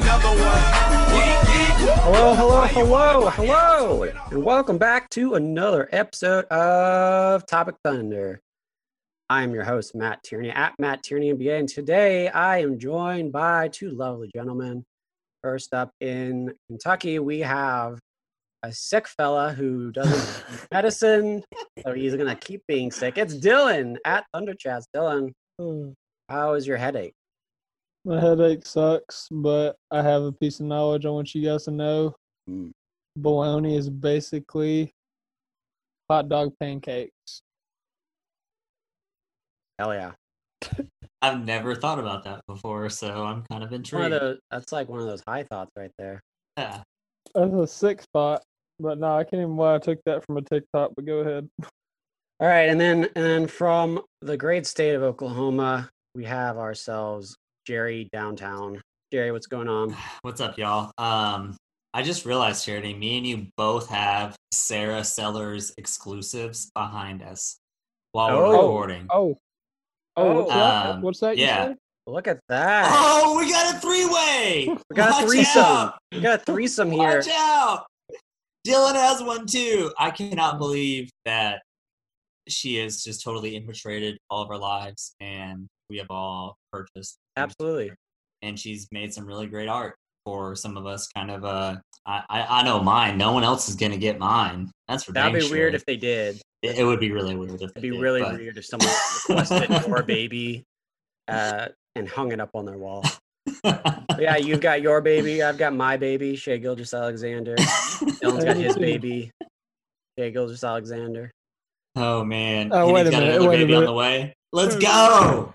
Another one. Yeet, yeet. Hello, hello, hello, hello, and welcome back to another episode of Topic Thunder. I am your host, Matt Tierney, at Matt Tierney NBA, and today I am joined by two lovely gentlemen. First up in Kentucky, we have a sick fella who doesn't medicine, so he's gonna keep being sick. It's Dylan at Thunder Chats. Dylan, Hmm. how is your headache? My headache sucks, but I have a piece of knowledge I want you guys to know. Mm. Bologna is basically hot dog pancakes. Hell yeah! I've never thought about that before, so I'm kind of One of intrigued. those, that's like one of those high thoughts right there. Yeah. That's a sick spot, but no, I can't even why I took that from a TikTok. But go ahead. All right, and then and then from the great state of Oklahoma, we have ourselves Jerry downtown. Jerry, what's going on? What's up, y'all? Um, I just realized, Charity, me and you both have Sarah Sellers exclusives behind us while we're Oh. recording. Oh, oh, what's that? Um, What's that? yeah. said? Look at that. Oh, we got a three-way. we got a Watch threesome. out. We got a threesome here. Watch out. Dylan has one too. I cannot believe that she has just totally infiltrated all of our lives, and we have all purchased Absolutely. and she's made some really great art for some of us. Kind of, uh, I, I, I know mine. No one else is gonna get mine. That's for That'd dang be weird if they did. It, it would be really weird if It'd be did, really but- weird if someone requested your baby uh, and hung it up on their wall. Yeah, you've got your baby. I've got my baby, Shai Gilgeous-Alexander. Dylan's got his baby, Shai Gilgeous-Alexander. oh man! Oh, And wait he's a got minute, another wait a baby on minute. the way. Let's go!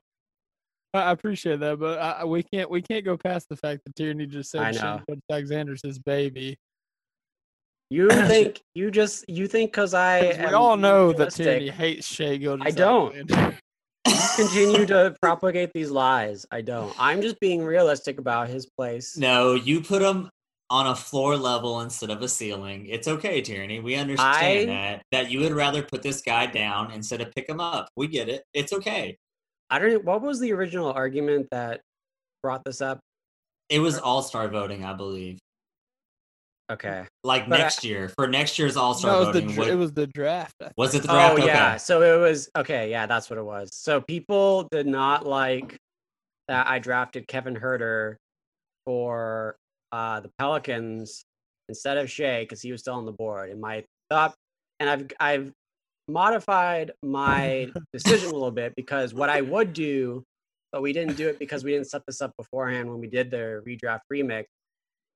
I I appreciate that, but I, I- we can't we can't go past the fact that Tierney just I said know. Shane Alexander's his baby. You think you just you think because I 'Cause we all know that realistic, Tierney hates Shai Gilgeous. I don't. Alexander. continue to propagate these lies. I don't. I'm just being realistic about his place. No, you put him on a floor level instead of a ceiling. It's okay, Tyranny. We understand I- that. That you would rather put this guy down instead of pick him up. We get it. It's okay. I don't. Know, what was the original argument that brought this up? It was all star voting, I believe. Okay. Like But I- next year for next year's All Star it was the voting. dra- what- it was the draft. Was it the Oh draft? Okay. yeah. So it was okay. Yeah, that's what it was. So people did not like that I drafted Kevin Huerter for uh, the Pelicans instead of Shai because he was still on the board. And my thought, and I've I've modified my decision a little bit because what I would do, but we didn't do it because we didn't set this up beforehand when we did the redraft remix,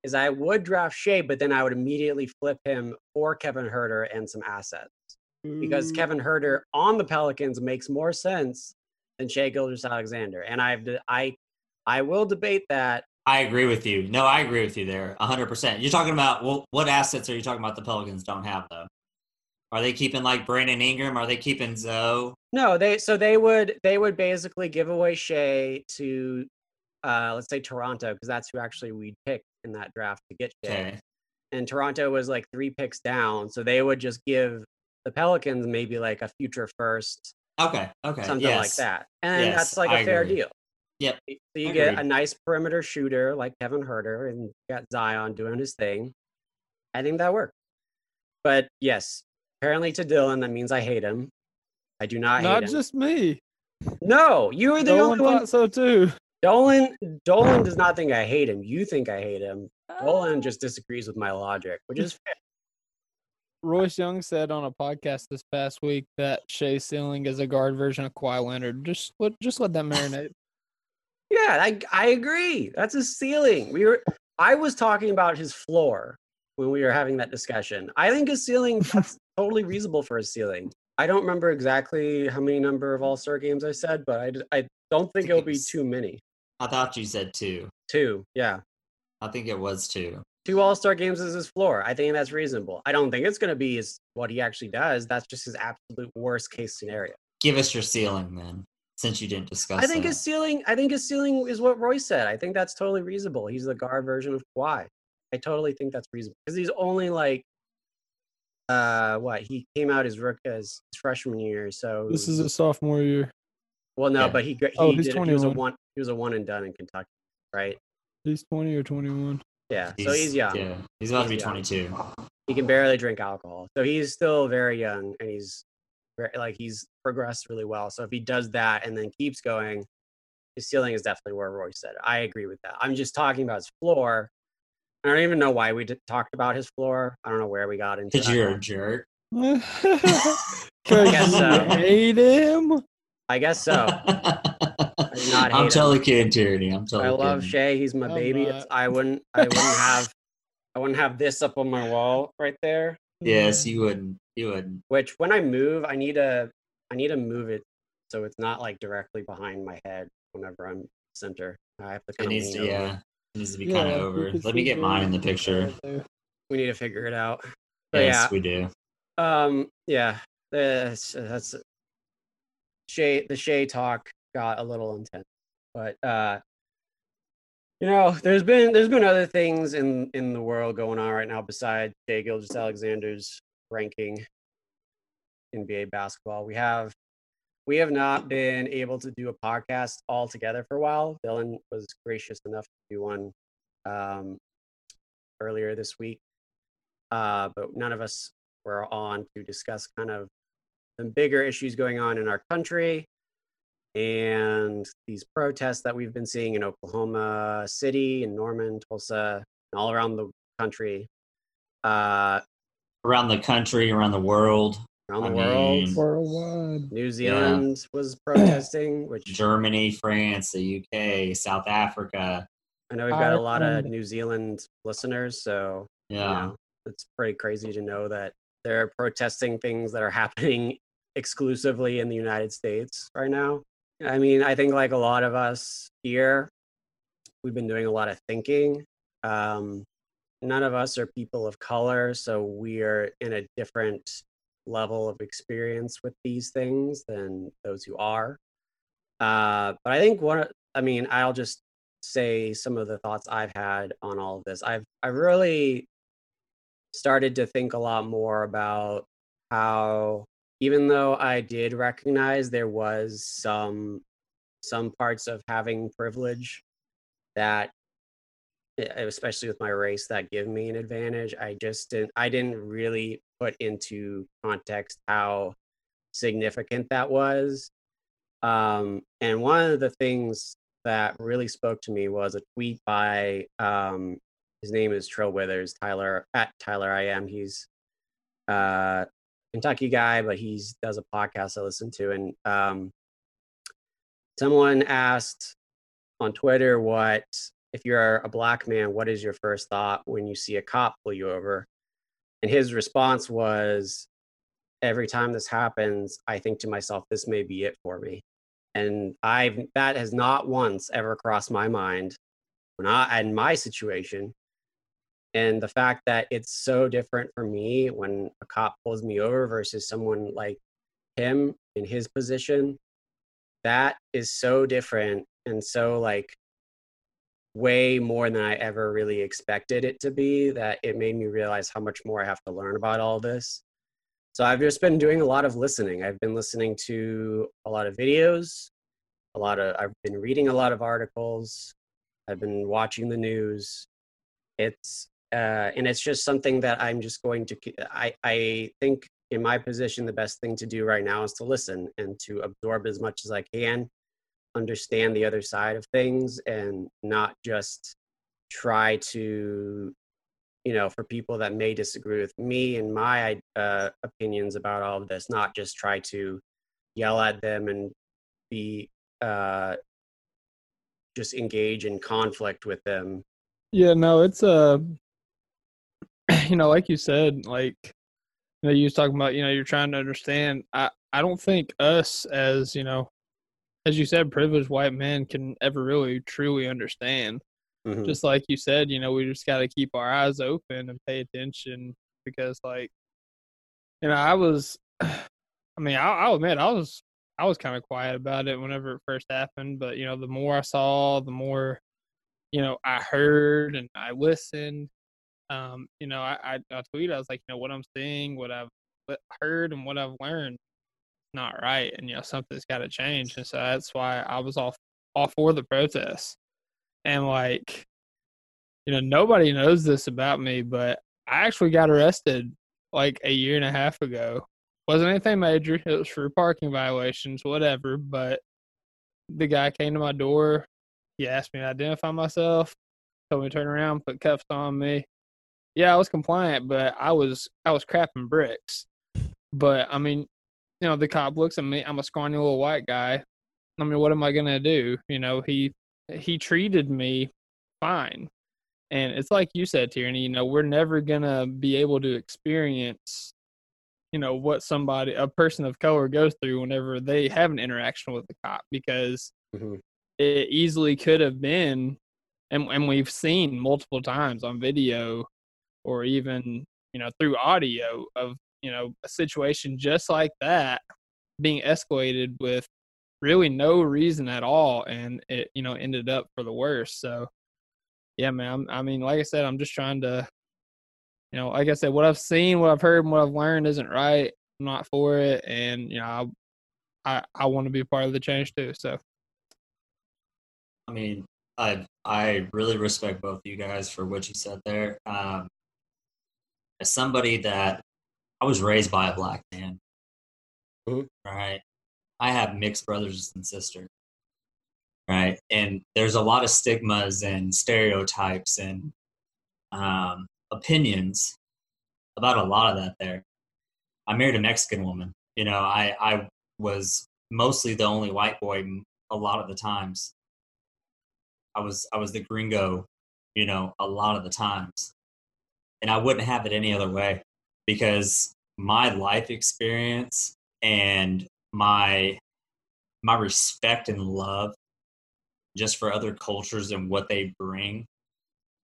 is I would draft Shai, but then I would immediately flip him for Kevin Huerter and some assets because Ooh. Kevin Huerter on the Pelicans makes more sense than Shai Gilgeous-Alexander, and I've I I will debate that. I agree with you. No, I agree with you there, hundred percent. You're talking about well, what assets are you talking about? The Pelicans don't have though. Are they keeping like Brandon Ingram? Are they keeping Zoe? No, they so they would they would basically give away Shai to uh, let's say Toronto because that's who actually we picked in that draft to get Shai, Okay. and Toronto was like three picks down, so they would just give the Pelicans maybe like a future first, Okay. Okay. something like that, and Yes, that's like I a fair agree. deal. Yep. So you get a nice perimeter shooter like Kevin Huerter, and got Zion doing his thing. I think that worked. But yes, apparently to Dylan, that means I hate him. I do not hate him. Not him. just me. No, you are the Dolan only one. thought so too. Dolan Dolan does not think I hate him. You think I hate him. Dolan just oh. disagrees with my logic, which is fair. Royce Young said on a podcast this past week that Shai Ceiling is a guard version of Kawhi Leonard. Just let just let that marinate. Yeah, I I agree. That's his ceiling. We were I was talking about his floor when we were having that discussion. I think his ceiling that's totally reasonable for his ceiling. I don't remember exactly how many number of All Star games I said, but I, I don't think think it'll be too many. I thought you said two. Two, yeah. I think it was two. Two All Star games is his floor. I think that's reasonable. I don't think it's going to be his, what he actually does. That's just his absolute worst case scenario. Give us your ceiling then, since you didn't discuss. I think that. his ceiling. I think his ceiling is what Roy said. I think that's totally reasonable. He's the guard version of Kawhi. I totally think that's reasonable because he's only like, uh, what he came out his rook as his freshman year. So This is a sophomore year. well, no, yeah. but he gra- he, Oh, he's did, he was a 21. one. He was a one and done in Kentucky, right? He's twenty or twenty one. Yeah, so he's young. Yeah, he's about to be He's young. 22. He can barely drink alcohol, so he's still very young, and he's very, like he's progressed really well. So if he does that and then keeps going, his ceiling is definitely where Roy said. I agree with that. I'm just talking about his floor. I don't even know why we did, talked about his floor. I don't know where we got into. Because you're one. a jerk. Cause guess so. hate him. I guess so. not I'm hate totally kidding, Tierney. I'm totally I love kidding. Shai. He's my I'm baby. It's. I wouldn't. I wouldn't have. I wouldn't have this up on my wall right there. Yes, you wouldn't. You wouldn't. Which when I move, I need to. I need to move it so it's not like directly behind my head whenever I'm center. I have to It kind of needs to. Yeah, it needs to be Yeah, kind of over. Let me get mine in the picture. We need to figure it out. But Yes, we do. um, yeah. That's that's Shai. The Shai talk got a little intense, but uh, you know, there's been there's been other things in in the world going on right now besides Shai Gilgeous-Alexander's ranking NBA basketball. We have we have not been able to do a podcast all together for a while. Dylan was gracious enough to do one um, earlier this week, uh, but none of us were on to discuss kind of the bigger issues going on in our country and these protests that we've been seeing in Oklahoma City and Norman, Tulsa, and all around the country, uh, Around the country, around the world, around the I world. mean- Worldwide. New Zealand was protesting, which Germany, France, the UK, South Africa. I know we've got a lot of New Zealand listeners, so you Yeah, know, it's pretty crazy to know that they're protesting things that are happening exclusively in the United States right now. I mean, I think like a lot of us here, we've been doing a lot of thinking. Um, none of us are people of color, so we are in a different level of experience with these things than those who are. Uh, but I think one, I mean, I'll just say some of the thoughts I've had on all of this. I've I really started to think a lot more about how even though I did recognize there was some some parts of having privilege that especially with my race that give me an advantage i just didn't i didn't really put into context how significant that was um, and one of the things that really spoke to me was a tweet by um, his name is Trill Withers, Tyler at Tyler I am. He's uh Kentucky guy, but he does a podcast I listen to. And um someone asked on Twitter what if you're a black man, what is your first thought when you see a cop pull you over? And his response was every time this happens, I think to myself, this may be it for me. And I've that has not once ever crossed my mind when I in my situation. And the fact that it's so different for me when a cop pulls me over versus someone like him in his position, that is so different and so like way more than I ever really expected it to be that it made me realize how much more I have to learn about all this. So I've just been doing a lot of listening. I've been listening to a lot of videos, a lot of I've been reading a lot of articles, I've been watching the news. It's uh, and it's just something that I'm just going to. I I think in my position, the best thing to do right now is to listen and to absorb as much as I can understand the other side of things and not just try to you know for people that may disagree with me and my uh, opinions about all of this not just try to yell at them and be uh, just engage in conflict with them Yeah, no, it's uh you know, like you said, like you know, you was talking about, you know, you're trying to understand. I I don't think us as, you know, as you said, privileged white men can ever really truly understand. Mhm. Just like you said, you know, we just got to keep our eyes open and pay attention because, like, you know, I was, I mean, I'll, I'll admit, I was, I was kind of quiet about it whenever it first happened. But you know, the more I saw, the more, you know, I heard and I listened. Um, you know, I, I, I tweeted, I was like, you know, what I'm seeing, what I've heard, and what I've learned, not right, and you know, something's got to change. And so that's why I was all all for the protests. And like, you know, nobody knows this about me, but I actually got arrested like a year and a half ago. Wasn't anything major. It was for parking violations, whatever. But the guy came to my door. He asked me to identify myself. Told me to turn around, put cuffs on me. Yeah, I was compliant, but I was I was crapping bricks. But I mean, you know, the cop looks at me. I'm a scrawny little white guy. I mean, what am I gonna do? You know, he he treated me fine. And it's like you said, Tierney, you know, we're never gonna be able to experience, you know, what somebody a person of color goes through whenever they have an interaction with the cop because Mhm. it easily could have been and and we've seen multiple times on video or even, you know, through audio of, you know, a situation just like that being escalated with really no reason at all and it you know ended up for the worse so yeah man I'm, i mean like i said i'm just trying to you know like i said what i've seen what i've heard and what i've learned isn't right i'm not for it and you know i i, I want to be a part of the change too so I mean, I I really respect both of you guys for what you said there. Um, as somebody that I was raised by a black man, Mhm. right? I have mixed brothers and sisters, right? And there's a lot of stigmas and stereotypes and um, opinions about a lot of that there. I married a Mexican woman. You know, I I was mostly the only white boy a lot of the times. I was I was the gringo, you know, a lot of the times. And I wouldn't have it any other way because my life experience and my my respect and love just for other cultures and what they bring.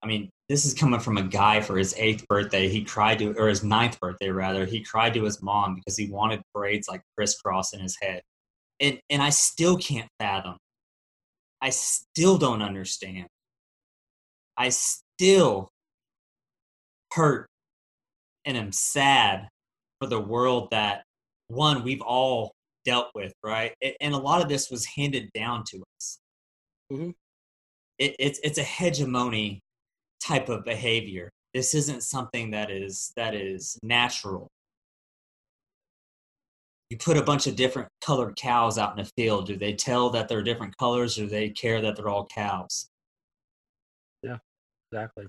I mean, this is coming from a guy for his eighth birthday. He cried to, or his ninth birthday rather. He cried to his mom because he wanted braids like crisscross in his head, and and I still can't fathom I still don't understand. I still hurt and am sad for the world that one we've all dealt with, right? And a lot of this was handed down to us. Mhm. It, it's it's a hegemony type of behavior. This isn't something that is that is natural. You put a bunch of different colored cows out in a field. Do they tell that they're different colors, or do they care that they're all cows? Yeah, exactly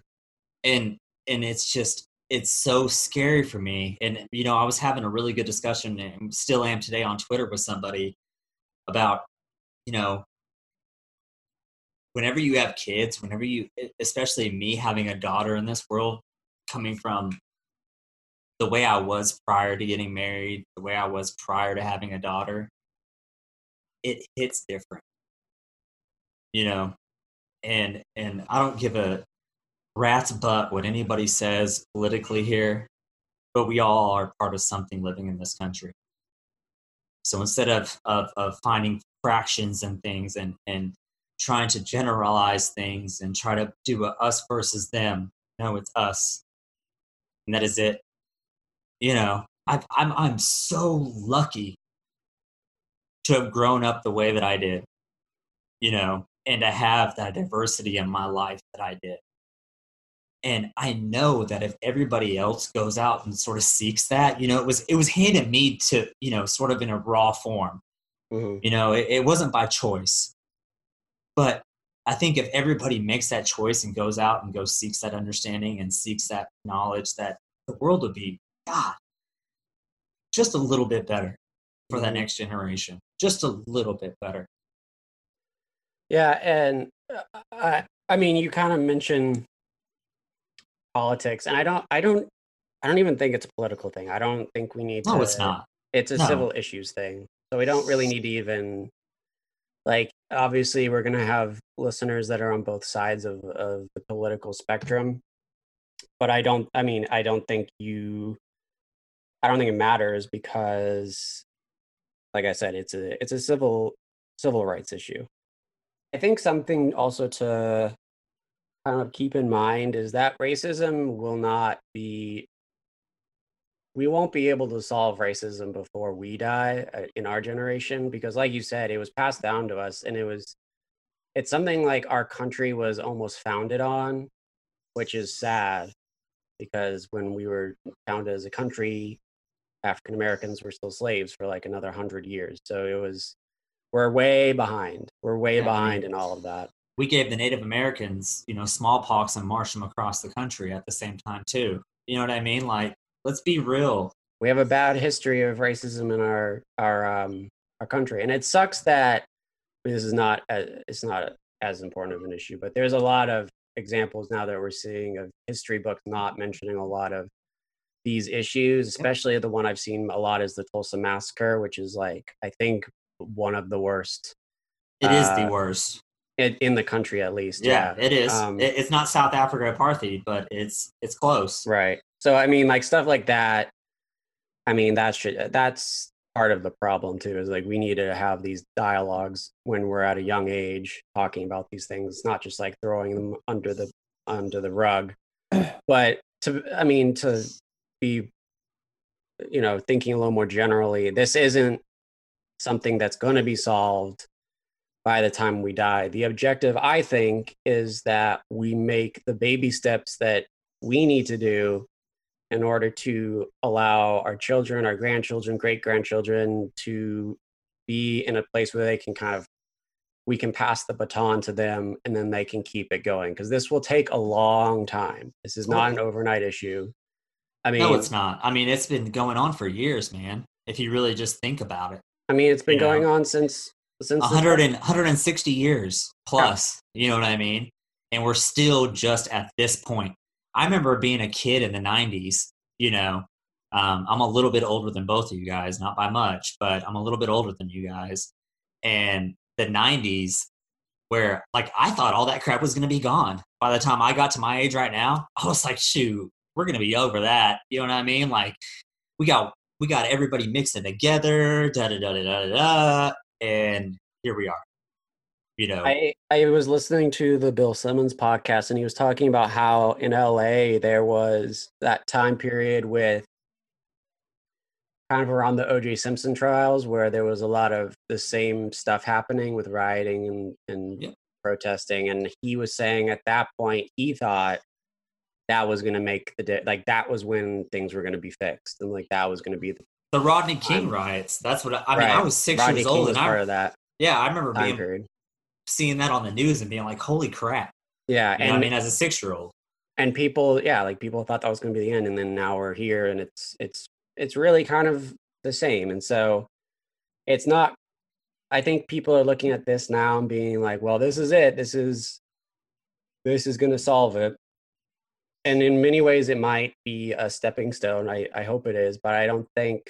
and and it's just it's so scary for me. And you know i was having a really good discussion and still am today on twitter with somebody about you know whenever you have kids whenever you especially me having a daughter in this world coming from the way i was prior to getting married the way i was prior to having a daughter it hits different you know? And and i don't give a rat's butt what anybody says politically here, but we all are part of something living in this country. So instead of of, of finding fractions and things and and trying to generalize things and try to do a us versus them, no, it's us, and that is it. You know, I've, I'm I'm so lucky to have grown up the way that I did. You know, and to have that diversity in my life that I did. And I know that if everybody else goes out and sort of seeks that, you know, it was it was handed me to, you know, sort of in a raw form. Mhm. You know, it, it wasn't by choice. But I think if everybody makes that choice and goes out and goes seeks that understanding and seeks that knowledge, that the world would be God just a little bit better for that Mhm. next generation, just a little bit better. Yeah, and uh, I I mean you kind of mentioned politics and I don't I don't I don't even think it's a political thing. I don't think we need to No, it's not. It's a No. civil issues thing. So we don't really need to even like obviously we're going to have listeners that are on both sides of of the political spectrum. But I don't I mean I don't think you I don't think it matters because like I said it's a it's a civil civil rights issue. I think something also to kind of keep in mind is that racism will not be we won't be able to solve racism before we die uh, in our generation because like you said it was passed down to us and it was it's something like our country was almost founded on which is sad because when we were founded as a country african americans were still slaves for like another 100 years so it was we're way behind we're way Yeah, I mean- behind in all of that We gave the Native Americans, you know, smallpox and marched them across the country at the same time too. You know what I mean? Like, let's be real. we have a bad history of racism in our our um our country and it sucks that this is not a, it's not as important of an issue but there's a lot of examples now that we're seeing of history books not mentioning a lot of these issues especially the one i've seen a lot is the tulsa massacre which is like i think one of the worst It is the Uh, worst. In, in the country at least Yeah, it is. Um, It- it's not South Africa apartheid, but it's it's close. Right. So I mean, like stuff like that. I mean, that should that's part of the problem too. Is like we need to have these dialogues when we're at a young age, talking about these things, not just like throwing them under the under the rug, but to I mean to be, you know, thinking a little more generally. This isn't something that's going to be solved by the time we die. The objective, I think, is that we make the baby steps that we need to do in order to allow our children, our grandchildren, great grandchildren to be in a place where they can kind of we can pass the baton to them and then they can keep it going because this will take a long time. This is not an overnight issue. I mean, no, it's not. I mean, it's been going on for years, man. If you really just think about it, I mean, it's been you know, going on since since 100 and, 160 years plus. You know what I mean? And we're still just at this point. I remember being a kid in the 90s. You know, um, I'm a little bit older than both of you guys, not by much, but I'm a little bit older than you guys. And the 90s, where like I thought all that crap was going to be gone. By the time I got to my age right now, I was like, shoot, we're going to be over that. You know what I mean? Like, we got we got everybody mixing together, da da da da da da, and here we are. You know, I, I was listening to the Bill Simmons podcast and he was talking about how in LA there was that time period with kind of around the OJ Simpson trials where there was a lot of the same stuff happening with rioting and, and Yep. protesting. And he was saying at that point he thought that was going to make the di- like that was when things were going to be fixed and like that was going to be the the Rodney King I'm- riots. That's what I, I mean. I was six Rodney years King old, was and part I of that yeah, I remember being period. seeing that on the news and being like, "Holy crap!" Yeah, You and I mean, as a six year old. and people yeah like people thought that was going to be the end and then now we're here and it's it's it's really kind of the same and so it's not i think people are looking at this now and being like well this is it this is this is going to solve it and in many ways it might be a stepping stone i i hope it is but i don't think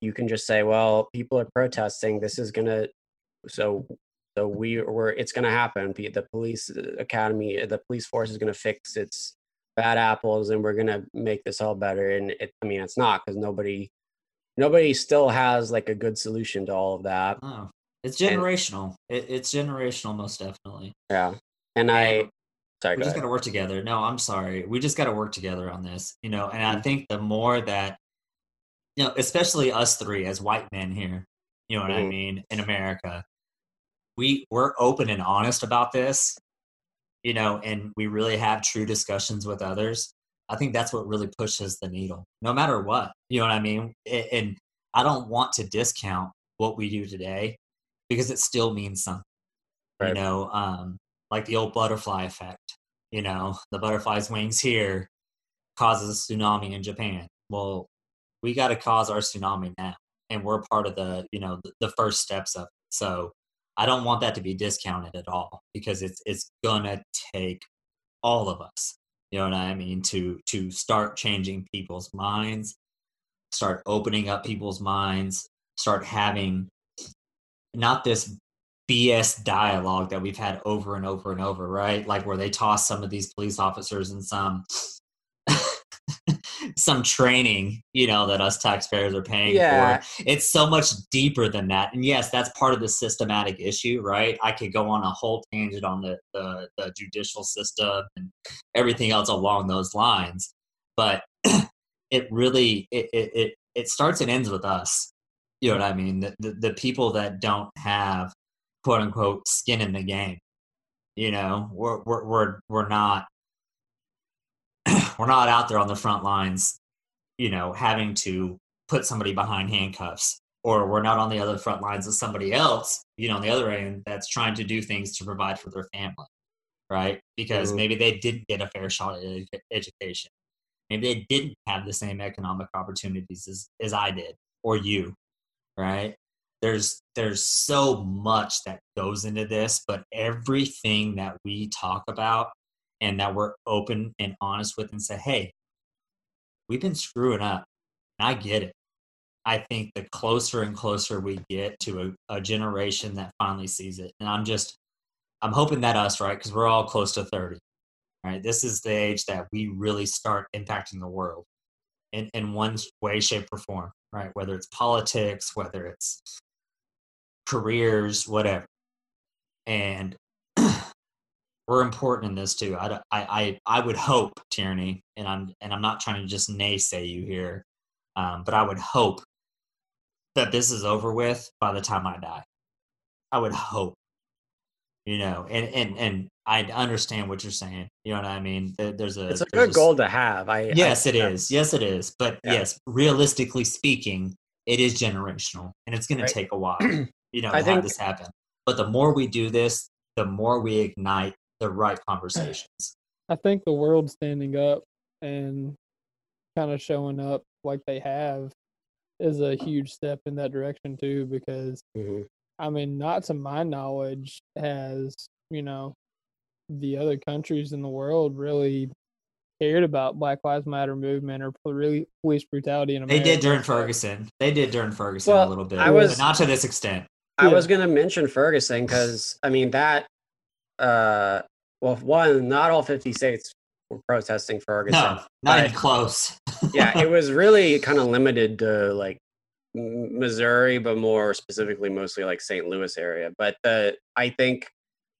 you can just say well people are protesting this is going to so so we were it's going to happen the police uh, academy the police force is going to fix its bad apples and we're going to make this all better and it, i mean it's not because nobody nobody still has like a good solution to all of that Oh, it's And- generational. It, it's generational, most definitely. yeah and i And sorry we go just got to work together. No, I'm sorry. We just got to work together on this, you know. And Mm-hmm. I think the more that, you know, especially us three as white men here, you know what I Mhm. mean, in America, we we're open and honest about this, you know, and we really have true discussions with others. I think that's what really pushes the needle, no matter what. You know what I mean? And I don't want to discount what we do today because it still means something. You know, um, like the old butterfly effect. You know, the butterfly's wings here causes a tsunami in Japan. Well, we got to cause our tsunami now, and we're part of the you know the, first steps of it. So I don't want that to be discounted at all because it's it's gonna take all of us. You know what I mean to to start changing people's minds, start opening up people's minds, start having not this BS dialogue that we've had over and over and over, right? Like where they toss some of these police officers in some some training, you know, that us taxpayers are paying Yeah. for. It's so much deeper than that. And yes, that's part of the systematic issue, right? I could go on a whole tangent on the, the, the judicial system and everything else along those lines. But it really it, it, it, it starts and ends with us. You know what I mean? The, the, the people that don't have quote unquote skin in the game. You know, we're we're we're, we're not we're not out there on the front lines, you know, having to put somebody behind handcuffs, or we're not on the other front lines of somebody else, you know, on the other end that's trying to do things to provide for their family, right? Because Mhm. maybe they didn't get a fair shot at edu- education. Maybe they didn't have the same economic opportunities as, as I did or you, right? There's there's so much that goes into this, but everything that we talk about and that we're open and honest with and say, hey, we've been screwing up. And I get it. I think the closer and closer we get to a, a generation that finally sees it. And I'm just, I'm hoping that us, right? Because we're all close to 30, right? This is the age that we really start impacting the world in, in one way, shape, or form, right? Whether it's politics, whether it's careers, whatever. And we're important in this too. I, I, I, I would hope, Tyranny, and I'm and I'm not trying to just naysay you here, um, but I would hope that this is over with by the time I die. I would hope, you know, and and and I understand what you're saying. You know what I mean? There's a It's a good goal to have. I Yes, I, it is. Yes, it is. But Yeah. yes, realistically speaking, it is generational, and it's going Right. to take a while, you know, to I have think- this happen. But the more we do this, the more we ignite the right conversations. I think the world standing up and kind of showing up like they have is a huge step in that direction too. Because Mhm. I mean, not to my knowledge, has you know the other countries in the world really cared about Black Lives Matter movement or really police brutality in America. They did during Ferguson. They did during Ferguson Well, a little bit, I was- but not to this extent. I Yeah. was gonna mention Ferguson because I mean that. Uh, well, one, not all fifty states were protesting for Ferguson. No, not even close. yeah, it was really kind of limited to like Missouri, but more specifically, mostly like St. Louis area. But the I think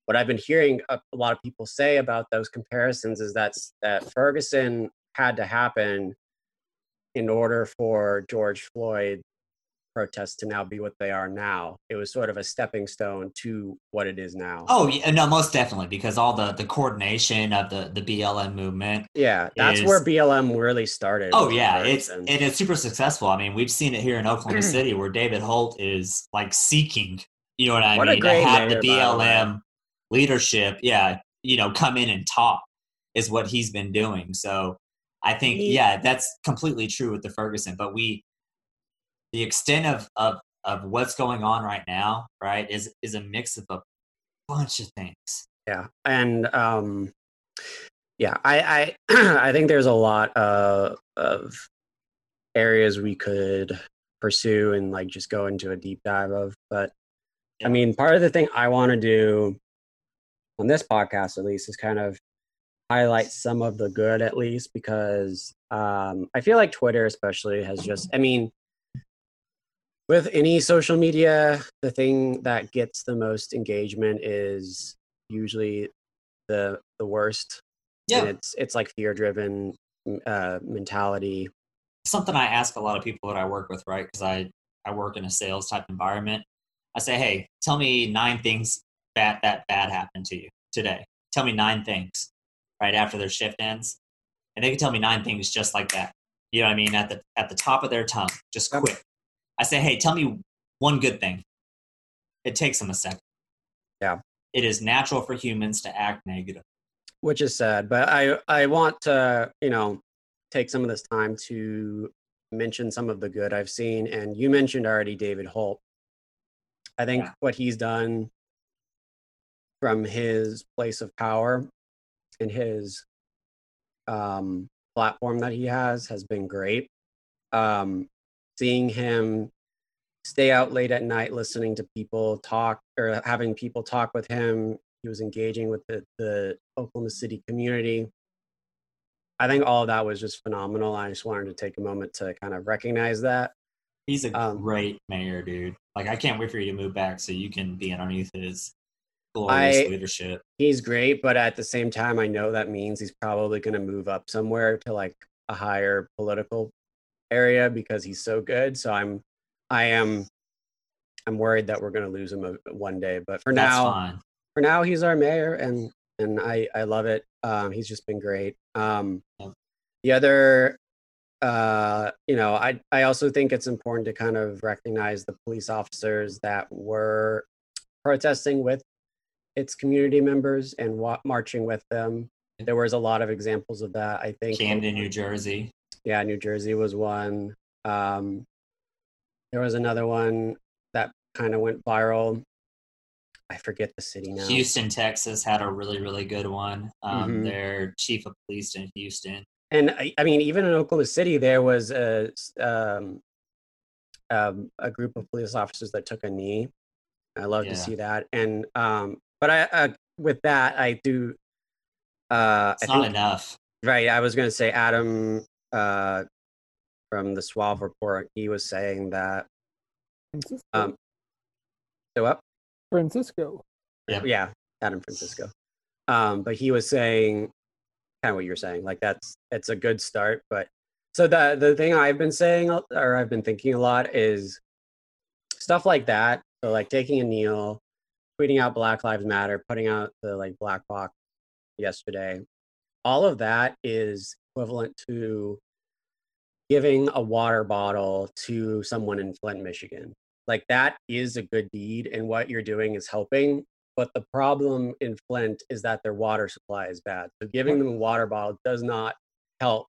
what I've been hearing a, a lot of people say about those comparisons is that's that Ferguson had to happen in order for George Floyd protests to now be what they are now. It was sort of a stepping stone to what it is now. Oh, yeah, no, most definitely because all the the coordination of the the BLM movement yeah, that's is- where BLM really started. Oh yeah, it's and it's super successful. I mean, we've seen it here in Oklahoma City where David Holt is like seeking, you know what I What mean, to have the mayor, the. BLM leadership, yeah, you know, come in and talk is what he's been doing. So I think yeah, that's completely true with the Ferguson. But we the extent of of of what's going on right now, right, is is a mix of a bunch of things. yeah and um yeah i i i think there's a lot uh, of areas we could pursue and like just go into a deep dive of but Yeah. i mean part of the thing i want to do on this podcast at least is kind of highlight some of the good at least because um i feel like twitter especially has just i mean with any social media the thing that gets the most engagement is usually the the worst and Yeah, it's it's like fear driven uh mentality something I ask a lot of people that I work with, right? Because I I work in a sales type environment. I say, hey, tell me nine things bad that bad happened to you today. Tell me nine things right after their shift ends, and they can tell me nine things just like that. You know what I mean? At the at the top of their tongue, just quick. I say, hey, tell me one good thing. It takes them a second. Yeah. it is natural for humans to act negative. which is sad. But I I want to you know take some of this time to mention some of the good I've seen. And you mentioned already David Holt. I think Yeah. what he's done from his place of power and his um, platform that he has has been great. Um, seeing him stay out late at night listening to people talk or having people talk with him he was engaging with the, the oklahoma city community i think all of that was just phenomenal i just wanted to take a moment to kind of recognize that He's a Um, great mayor, dude. Like I can't wait for you to move back so you can be underneath his glorious I- leadership. he's great but at the same time i know that means he's probably going to move up somewhere to like a higher political area because he's so good. So i'm i am i'm worried that we're going to lose him a- one day but for That's now fine. for now he's our mayor and and i i love it. Um he's just been great. Um the other uh you know i i also think it's important to kind of recognize the police officers that were protesting with its community members and wa- marching with them. There was a lot of examples of that i think. Camden, New Jersey. Yeah new jersey was one um there was another one that kind of went viral i forget the city now Houston, Texas had a really, really good one. Um, Mhm. Their chief of police in Houston. and I, I mean even in oklahoma city there was a um, um, a group of police officers that took a knee i love Yeah. to see that and um but i uh, with that i do uh It's I not think, enough. right i was going to say adam uh from the suave report he was saying that Francisco. um so up Francisco. Yep. yeah adam francisco um but he was saying kind of what you're saying like that's it's a good start but so the the thing i've been saying or i've been thinking a lot is stuff like that so like taking a kneel tweeting out black lives matter putting out the like black box yesterday all of that is equivalent to giving a water bottle to someone in flint michigan. Like that is a good deed and what you're doing is helping but the problem in flint is that their water supply is bad. So giving them a water bottle does not help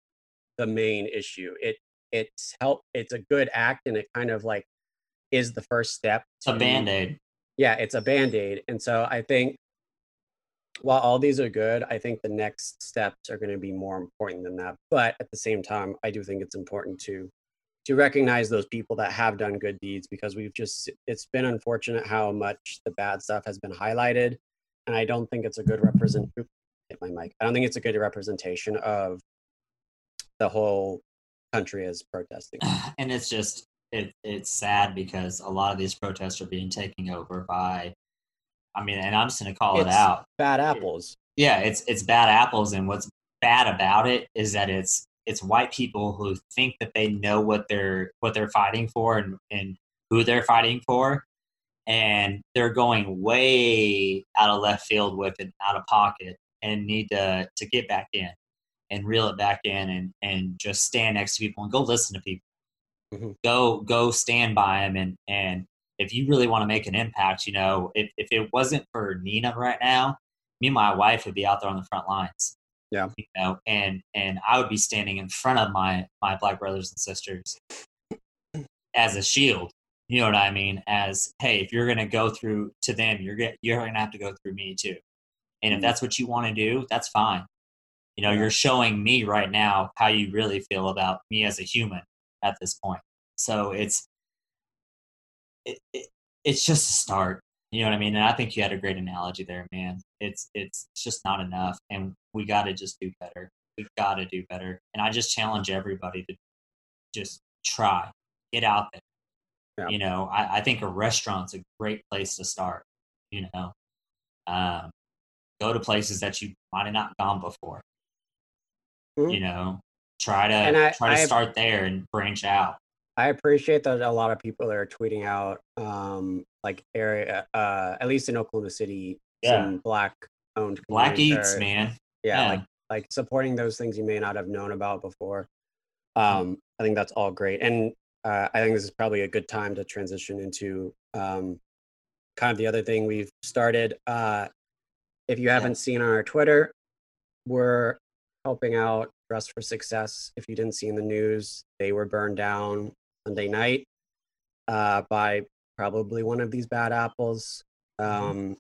the main issue. It it's help it's a good act and it kind of like is the first step It's a to- band aid. yeah it's a band-aid. And so i think while all these are good i think the next steps are going to be more important than that. But at the same time i do think it's important to to recognize those people that have done good deeds because we've just it's been unfortunate how much the bad stuff has been highlighted and i don't think it's a good represent hit my mic. I don't think it's a good representation of the whole country as protesting. And it's just it, it's sad because a lot of these protests are being taken over by i mean and i'm just going to call it out. bad apples. Yeah it's it's bad apples and what's bad about it is that it's it's white people who think that they know what they're what they're fighting for and and who they're fighting for and they're going way out of left field with it out of pocket and need to to get back in and reel it back in and and just stand next to people and go listen to people. Mhm. go go stand by them and and if you really want to make an impact you know if, if it wasn't for nina right now me and my wife would be out there on the front lines. Yeah. you know and and i would be standing in front of my my black brothers and sisters as a shield you know what i mean? As hey if you're gonna go through to them you're gonna you're gonna have to go through me too. And if Mhm. that's what you want to do that's fine. You know you're showing me right now how you really feel about me as a human at this point. So it's it, it, it's just a start. You know what i mean? And i think you had a great analogy there man. It's it's just not enough and we got to just do better. We got to do better. And i just challenge everybody to just try. Get out there. Yeah. you know I, I think a restaurant's a great place to start you know? Um, go to places that you might have not gone before. Mhm. you know try to I- try to I- start there and branch out I appreciate that a lot of people are tweeting out, um, like area, uh, at least in Oklahoma City, Yeah. some black owned black eats are- man Yeah, Yeah. like like supporting those things you may not have known about before. Um, I think that's all great, and uh, I think this is probably a good time to transition into um, kind of the other thing we've started. Uh, if you haven't seen on our Twitter, we're helping out Dress for Success. If you didn't see in the news, they were burned down Sunday night uh, by probably one of these bad apples um,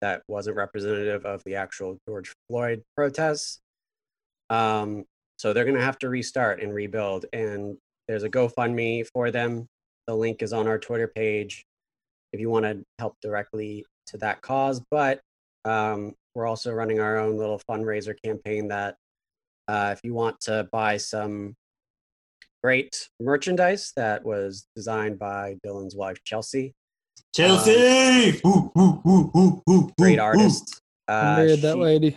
that wasn't representative of the actual George Floyd protests. Um, so they're going to have to restart and rebuild. And there's a GoFundMe for them. The link is on our Twitter page if you want to help directly to that cause. But um, we're also running our own little fundraiser campaign that uh, if you want to buy some great merchandise that was designed by Dylan's wife, Chelsea, Chelsea, Ooh, ooh, ooh, ooh, ooh, great ooh, ooh. artist. I Uh, married that lady.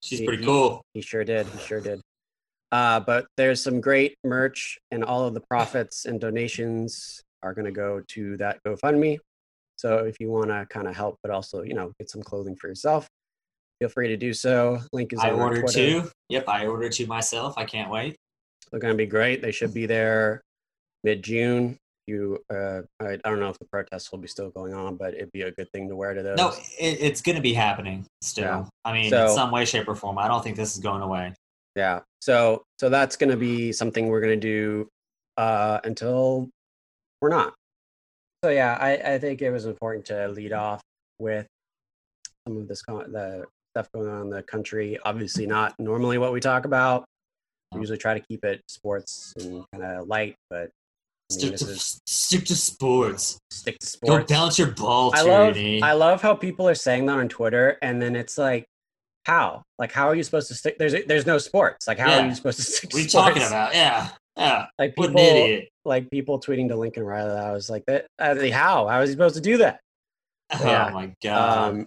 She's He- pretty cool. He sure did. He sure did. Uh, but there's some great merch, and all of the profits and donations are going to go to that GoFundMe. So if you want to kind of help, but also you know get some clothing for yourself, feel free to do so. Link is I on our ordered Twitter. two. Yep, I ordered two myself. I can't wait. They're going to be great. They should be there mid June. You, uh, I, I don't know if the protests will be still going on, but it'd be a good thing to wear to those. No, it, it's going to be happening still. Yeah. I mean, So- in some way, shape, or form. I don't think this is going away. Yeah. So so that's going to be something we're going to do uh, until we're not. So yeah, I, I think it was important to lead off with some of this con- the stuff going on in the country. Obviously, not normally what we talk about. Usually try to keep it sports and kind of light, but I mean, Stick to, is stick to sports. stick to sports. Don't bounce your ball, I love I love how people are saying that on Twitter, and then it's like, how? Like, how are you supposed to stick? There's there's no sports. Like, how are you supposed to stick? What are to you talking about? Yeah, yeah. Like What people, an idiot. like people tweeting to Lincoln Riley. I was like, that. I was like, how? How is he supposed to do that? Oh yeah. my god. Um,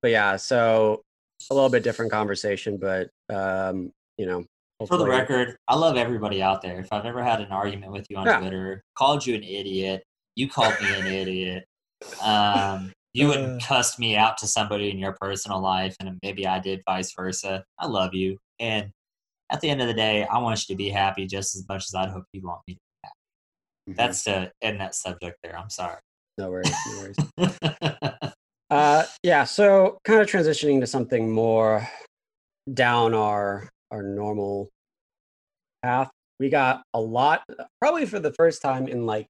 but yeah, so a little bit different conversation, but um, you know, For the record, I love everybody out there. If I've ever had an argument with you on Yeah. Twitter, called you an idiot, you called me an idiot. Um, you Uh. wouldn't cussed me out to somebody in your personal life, and maybe I did vice versa. I love you, and at the end of the day, I want you to be happy just as much as I'd hope you want me. to. Mhm. That's to end that subject there. I'm sorry. no worries, no worries. Uh, yeah, so kind of transitioning to something more down our our normal path. We got a lot, probably for the first time in like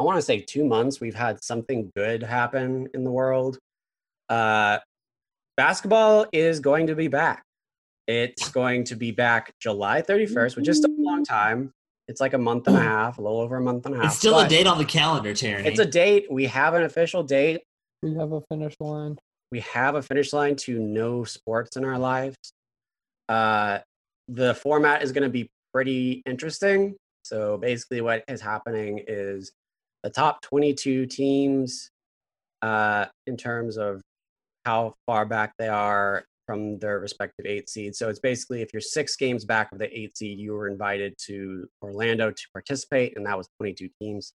I want to say two months. We've had something good happen in the world. Uh, basketball is going to be back. It's going to be back July 31st, which is still a long time. It's like a month and a half, a little over a month and a half. it's still a date on the calendar, Tyranny. It's a date. We have an official date We have a finish line. we have a finish line to no sports in our lives. Uh, the format is going to be pretty interesting. So basically, what is happening is the top 22 teams, uh, in terms of how far back they are from their respective eight seeds. So it's basically if you're six games back of the eight seed, you were invited to Orlando to participate, and that was 22 teams.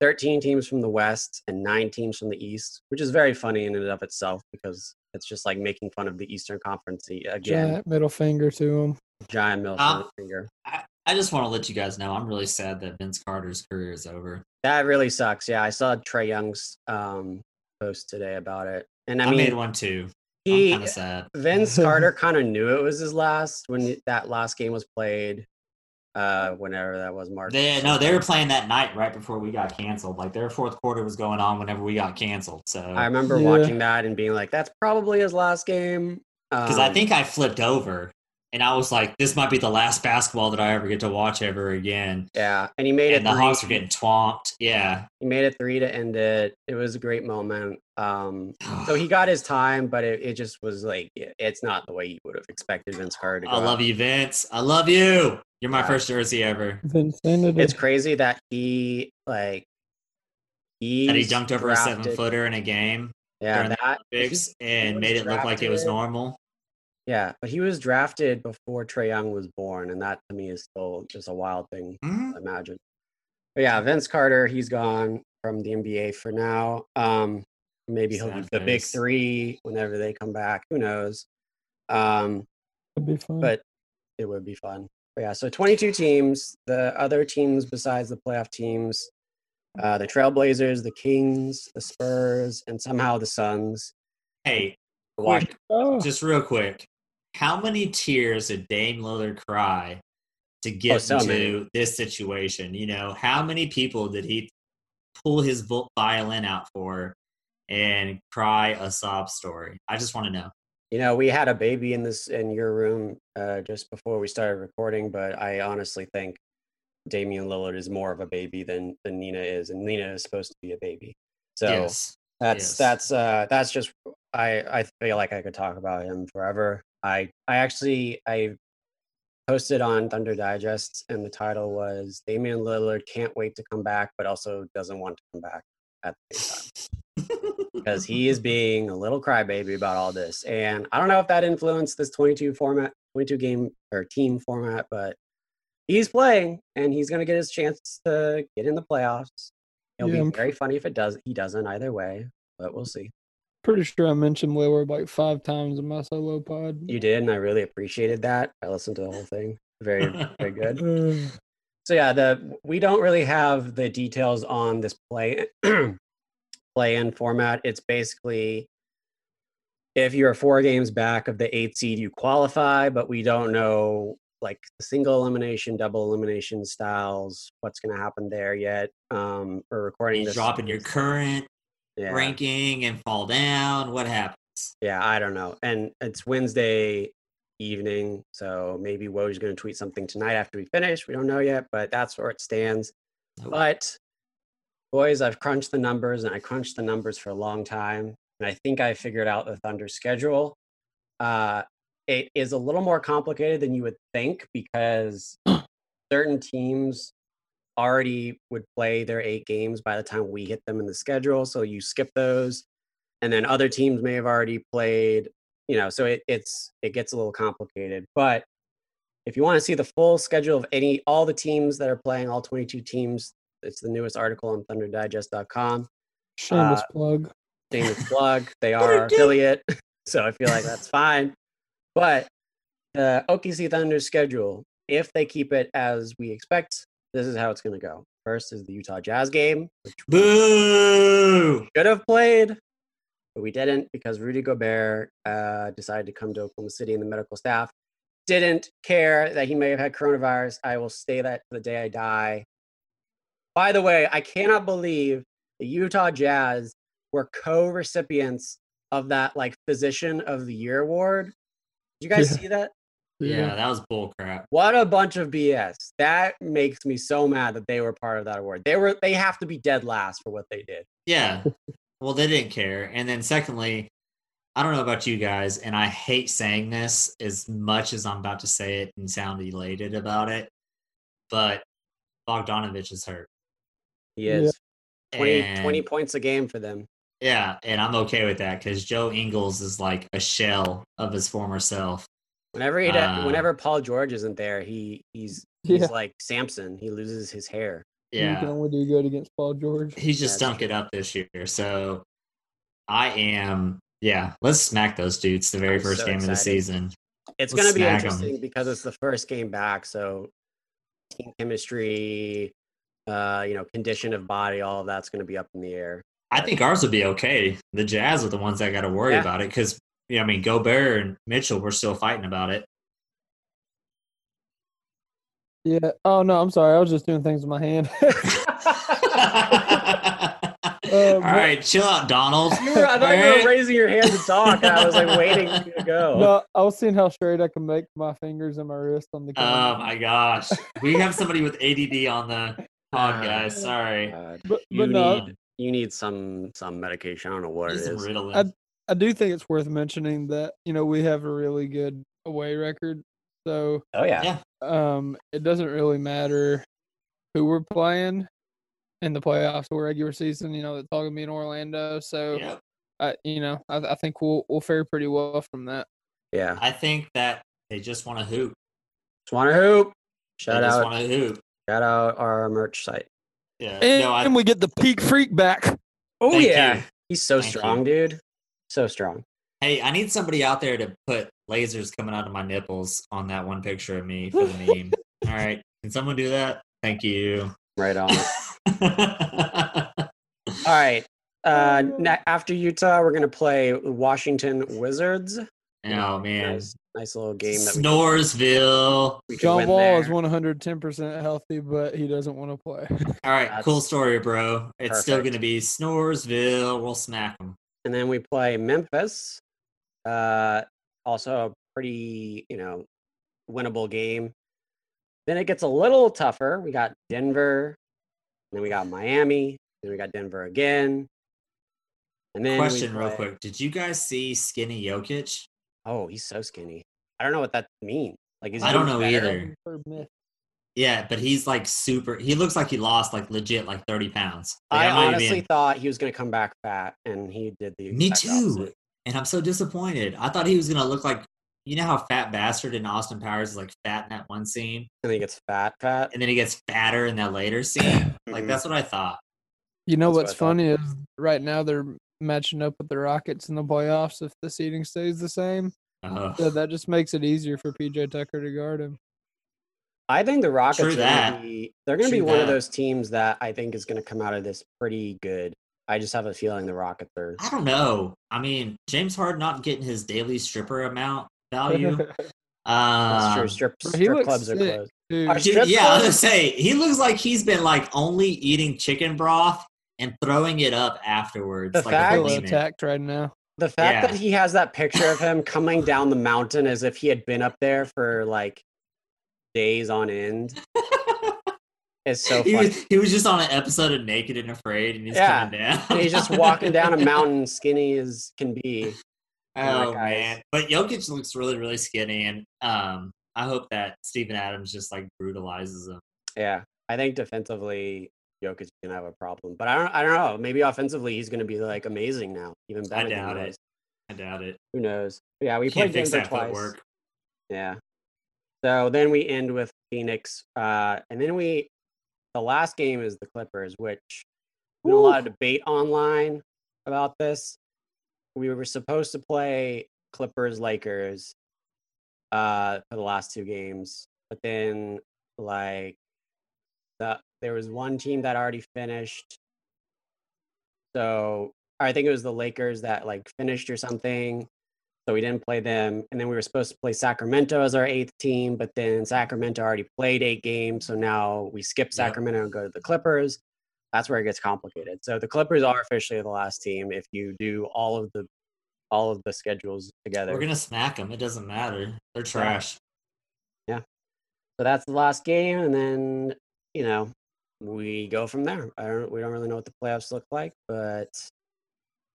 13 teams from the West and nine teams from the East, which is very funny in and of itself because it's just like making fun of the Eastern Conference again. Middle finger to him. Giant middle Uh, finger. I, I just want to let you guys know I'm really sad that Vince Carter's career is over. That really sucks. Yeah, I saw Trae Young's um, post today about it, and I, I, mean, made one too. I'm he kind of sad. Vince Carter kind of knew it was his last when that last game was played. Uh, whenever that was March. They no, they were playing that night right before we got canceled. Like their fourth quarter was going on whenever we got canceled. So I remember Yeah. watching that and being like, "That's probably his last game." because I Um, think I flipped over and I was like, this might be the last basketball that I ever get to watch ever again. yeah, and he made it. And the. Hawks are getting twomped. Yeah. He made it three to end it. It was a great moment. Um, so he got his time, but it, it just was like it's not the way you would have expected Vince Carter to go. I love out. you, Vince. I love you. You're my Yeah. first jersey ever. Vinsanity. It's crazy that he like he That he dunked over a seven footer in a game Yeah, during the Olympics and made it look like it was normal. Yeah, but he was drafted before Trae Young was born, and that to me is still just a wild thing Mhm. to imagine. But yeah, Vince Carter, he's gone from the NBA for now. Um, maybe he'll be the big three whenever they come back. Who knows? Um, It'd be fun. but it would be fun. But yeah, so 22 teams. The other teams besides the playoff teams uh, the Trailblazers, the Kings, the Spurs, and somehow the Suns. Hey, Watch. quick, Oh, just real quick. How many tears did Dame Lillard cry to get Oh, into this situation? You know, how many people did he pull his violin out for and cry a sob story? I just want to know. You know, we had a baby in this in your room uh, just before we started recording, but I honestly think Damian Lillard is more of a baby than than Nina is, and Nina is supposed to be a baby. So yes. that's yes. that's uh that's just I I feel like I could talk about him forever. I I actually I posted on Thunder Digest, and the title was Damian Lillard can't wait to come back, but also doesn't want to come back at the same time because he is being a little crybaby about all this. And I don't know if that influenced this 22 format, 22 game or team format, but he's playing and he's going to get his chance to get in the playoffs. It'll Yeah, be very funny if it does. He doesn't either way, but we'll see. Pretty sure I mentioned Lillard like five times in my solo pod. You did, and I really appreciated that. I listened to the whole thing. Very, very good. So yeah, the we don't really have the details on this play play in format. It's basically if you're four games back of the eight seed, you qualify, but we don't know like the single elimination, double elimination styles, what's going to happen there yet. Um, we're recording You this. drop in your current yeah, ranking and fall down. What happens? yeah, I don't know. And it's Wednesday evening, so maybe Woj's going to tweet something tonight after we finish. We don't know yet, but that's where it stands. Nope. But boys, I've crunched the numbers and I crunched the numbers for a long time. And I think I figured out the Thunder schedule. Uh, it is a little more complicated than you would think because certain teams already would play their eight games by the time we hit them in the schedule. So you skip those. And then other teams may have already played, you know, so it, it's it gets a little complicated. But if you want to see the full schedule of any all the teams that are playing, all 22 teams, it's the newest article on thunderdigest.com. shameless Uh, plug. Shameless plug. They are our affiliate, so I feel like that's fine. But the OKC Thunder schedule, if they keep it as we expect, this is how it's going to go. First is the Utah Jazz game, Boo! should have played, but we didn't because Rudy Gobert uh, decided to come to Oklahoma City, and the medical staff didn't care that he may have had coronavirus. I will say that to the day I die. By the way, I cannot believe the Utah Jazz were co-recipients of that like Physician of the Year award. Did you guys Yeah. see that? Yeah, that was bullcrap. What a bunch of BS. That makes me so mad that they were part of that award. They were they have to be dead last for what they did. Yeah. Well, they didn't care. And then, secondly, I don't know about you guys, and I hate saying this as much as I'm about to say it and sound elated about it, but Bogdanovich is hurt. He Yeah. is 20, And, 20 points a game for them. Yeah, and I'm okay with that because Joe Ingles is like a shell of his former self. Whenever he, Uh, whenever Paul George isn't there, he he's he's Yeah. like Samson. He loses his hair. Yeah, you can only do good against Paul George. he's just That's stunk it up this year. So I am, yeah, let's smack those dudes the very I'm first so game of the season. It's going to be smack 'em. interesting because it's the first game back, so team chemistry, uh, you know, condition of body, all of that's going to be up in the air. I think ours would be okay. The Jazz are the ones that got to worry Yeah. about it because, you know, I mean, Gobert and Mitchell were still fighting about it. Yeah. Oh no, I'm sorry. I was just doing things with my hand. All right, chill out, Donald. You were, I thought you were raising your hand to talk, and I was like waiting for you to go. no, I was seeing how straight I can make my fingers and my wrist on the Oh camera. my gosh, we have somebody with ADD on the pod, Ah. guys. Sorry, God. but you no, need you need some some medication. I don't know what Need it some is. Ritalin. I do think it's worth mentioning that you know we have a really good away record, so Oh yeah. Yeah. um, it doesn't really matter who we're playing in the playoffs or regular season. You know, it's all gonna be in Orlando, so Yep. I, you know, I, I think we'll we'll fare pretty well from that. Yeah. I think that they just want to hoop. Just want to hoop. Shout they just out, want to hoop. shout out our merch site. Yeah. And, no, I, and we get the peak freak back. Oh yeah, you. he's so Thank strong, you. dude. So strong. hey, I need somebody out there to put lasers coming out of my nipples on that one picture of me for the meme. All right, can someone do that? Thank you. Right on. All right. Uh, na- after Utah, we're gonna play Washington Wizards. oh man, Nice, nice little game that Snoresville. we John win Wall there. is 110% healthy, but he doesn't want to play. All right, That's cool story, bro. It's still gonna be Snoresville. We'll smack them. And then we play Memphis. Uh, also a pretty, you know, winnable game. Then it gets a little tougher. We got Denver, then we got Miami, then we got Denver again. And then we Question, real quick: Did you guys see Skinny Jokic? Oh, he's so skinny. I don't know what that means. Like, is I don't know better? either. Yeah, but he's like super. He looks like he lost like legit like thirty pounds. Like, I I'm not even honestly being- thought he was going to come back fat, and he did the. Me too. opposite. And I'm so disappointed. I thought he was gonna look like you know how Fat Bastard in Austin Powers is like fat in that one scene, And then he gets fat, fat. and then he gets fatter in that later scene. like Mhm. that's what I thought. You know That's what what's I thought. funny is right now they're matching up with the Rockets in the playoffs if the seating stays the same. Uh, So that just makes it easier for PJ Tucker to guard him. I think the Rockets True are Gonna be. They're going to be True one of those teams that I think is going to come out of this pretty good. I just have a feeling the Rockets are. I don't know. I mean, James Harden not getting his daily stripper amount value. That's true. Um, Strip, strip looks clubs are sick. closed. Dude, Are Dude, strip yeah, I was gonna say he looks like he's been like only eating chicken broth and throwing it up afterwards. The like I a fact- feel attacked right now. The fact Yeah. that he has that picture of him coming down the mountain as if he had been up there for like days on end is so he funny. was he was just on an episode of Naked and Afraid, and he's Yeah. coming down. And he's just walking down a mountain, skinny as can be. Oh man, but Jokic looks really really skinny, and um, I hope that Steven Adams just like brutalizes him. Yeah, I think defensively, Jokic is gonna have a problem, but I don't. I don't know. Maybe offensively, he's gonna be like amazing now, even better. than doubt it. I doubt it. Who knows? Yeah, we can't played Denver that twice. footwork. Yeah. So then we end with Phoenix, uh, and then we, the last game is the Clippers, which been a lot of debate online about this. We were supposed to play Clippers Lakers uh, for the last two games, but then like the there was one team that already finished. So I think it was the Lakers that like finished or something. So we didn't play them. And then we were supposed to play Sacramento as our eighth team, but then Sacramento already played eight games. So now we skip Sacramento and go to the Clippers. That's where it gets complicated. So the Clippers are officially the last team if you do all of the all of the schedules together. We're gonna smack them. It doesn't matter. They're trash. Yeah. So that's the last game, and then you know we go from there. I don't, we don't really know what the playoffs look like, but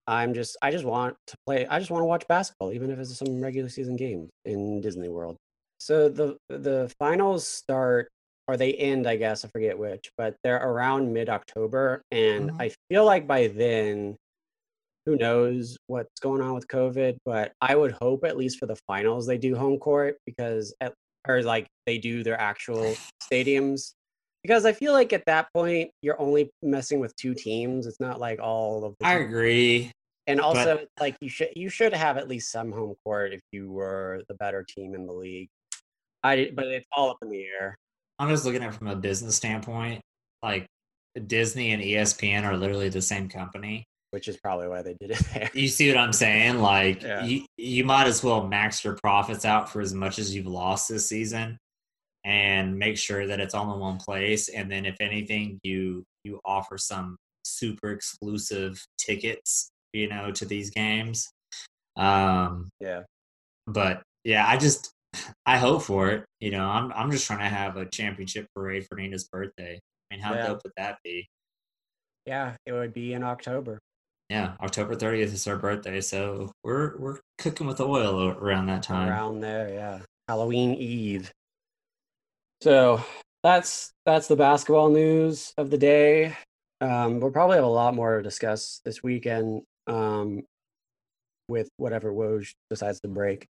I'm just I just want to play. I just want to watch basketball, even if it's some regular season games in Disney World. So the the finals start or they end, I guess I forget which, but they're around mid October, and Mhm. I feel like by then. Who knows what's going on with COVID? But I would hope at least for the finals they do home court because at or like they do their actual stadiums because I feel like at that point you're only messing with two teams. It's not like all of the I agree. and also it's like you should you should have at least some home court if you were the better team in the league. I but it's all up in the air. I'm just looking at it from a business standpoint. Like Disney and ESPN are literally the same company. Which is probably why they did it there. You see what I'm saying? Like Yeah. you, you might as well max your profits out for as much as you've lost this season, and make sure that it's all in one place. And then, if anything, you you offer some super exclusive tickets, you know, to these games. Um, Yeah. but yeah, I just I hope for it. You know, I'm I'm just trying to have a championship parade for Nina's birthday. I mean, how Yeah. dope would that be? Yeah, it would be in October. Yeah, October 30th is her birthday, so we're we're cooking with oil around that time. Around there, yeah. Halloween Eve. So that's that's the basketball news of the day. Um, we'll probably have a lot more to discuss this weekend um, with whatever Woj decides to break.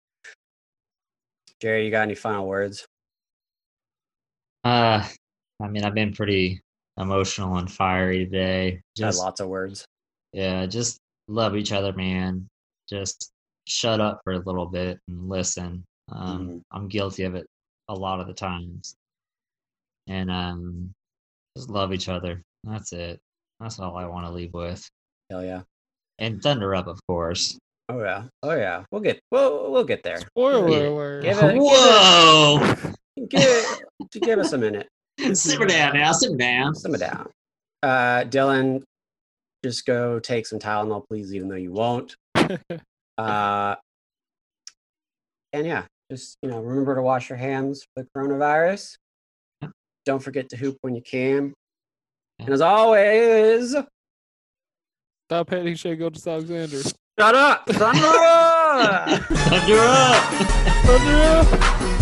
Jerry, you got any final words? Uh, I mean, I've been pretty emotional and fiery today. Just lots of words. yeah, just love each other, man. Just shut up for a little bit and listen. Um, Mhm. I'm guilty of it a lot of the times, and um, Just love each other. That's it. That's all I want to leave with. Hell yeah. And Thunder Up, of course. Oh yeah. Oh yeah. We'll get we'll we'll get there. Spoiler Yeah. Give it- Whoa! Give give us a minute. simmer down now. Simmer down. Simmer down. Uh, Dylan, just go take some Tylenol, please, even though you won't. Uh, and yeah, just you know, remember to wash your hands for the coronavirus. Don't forget to hoop when you can. And as always, Stop hating Shai Gilgeous-Alexander. shut up, Thunder! Thunder Up! Thunder up!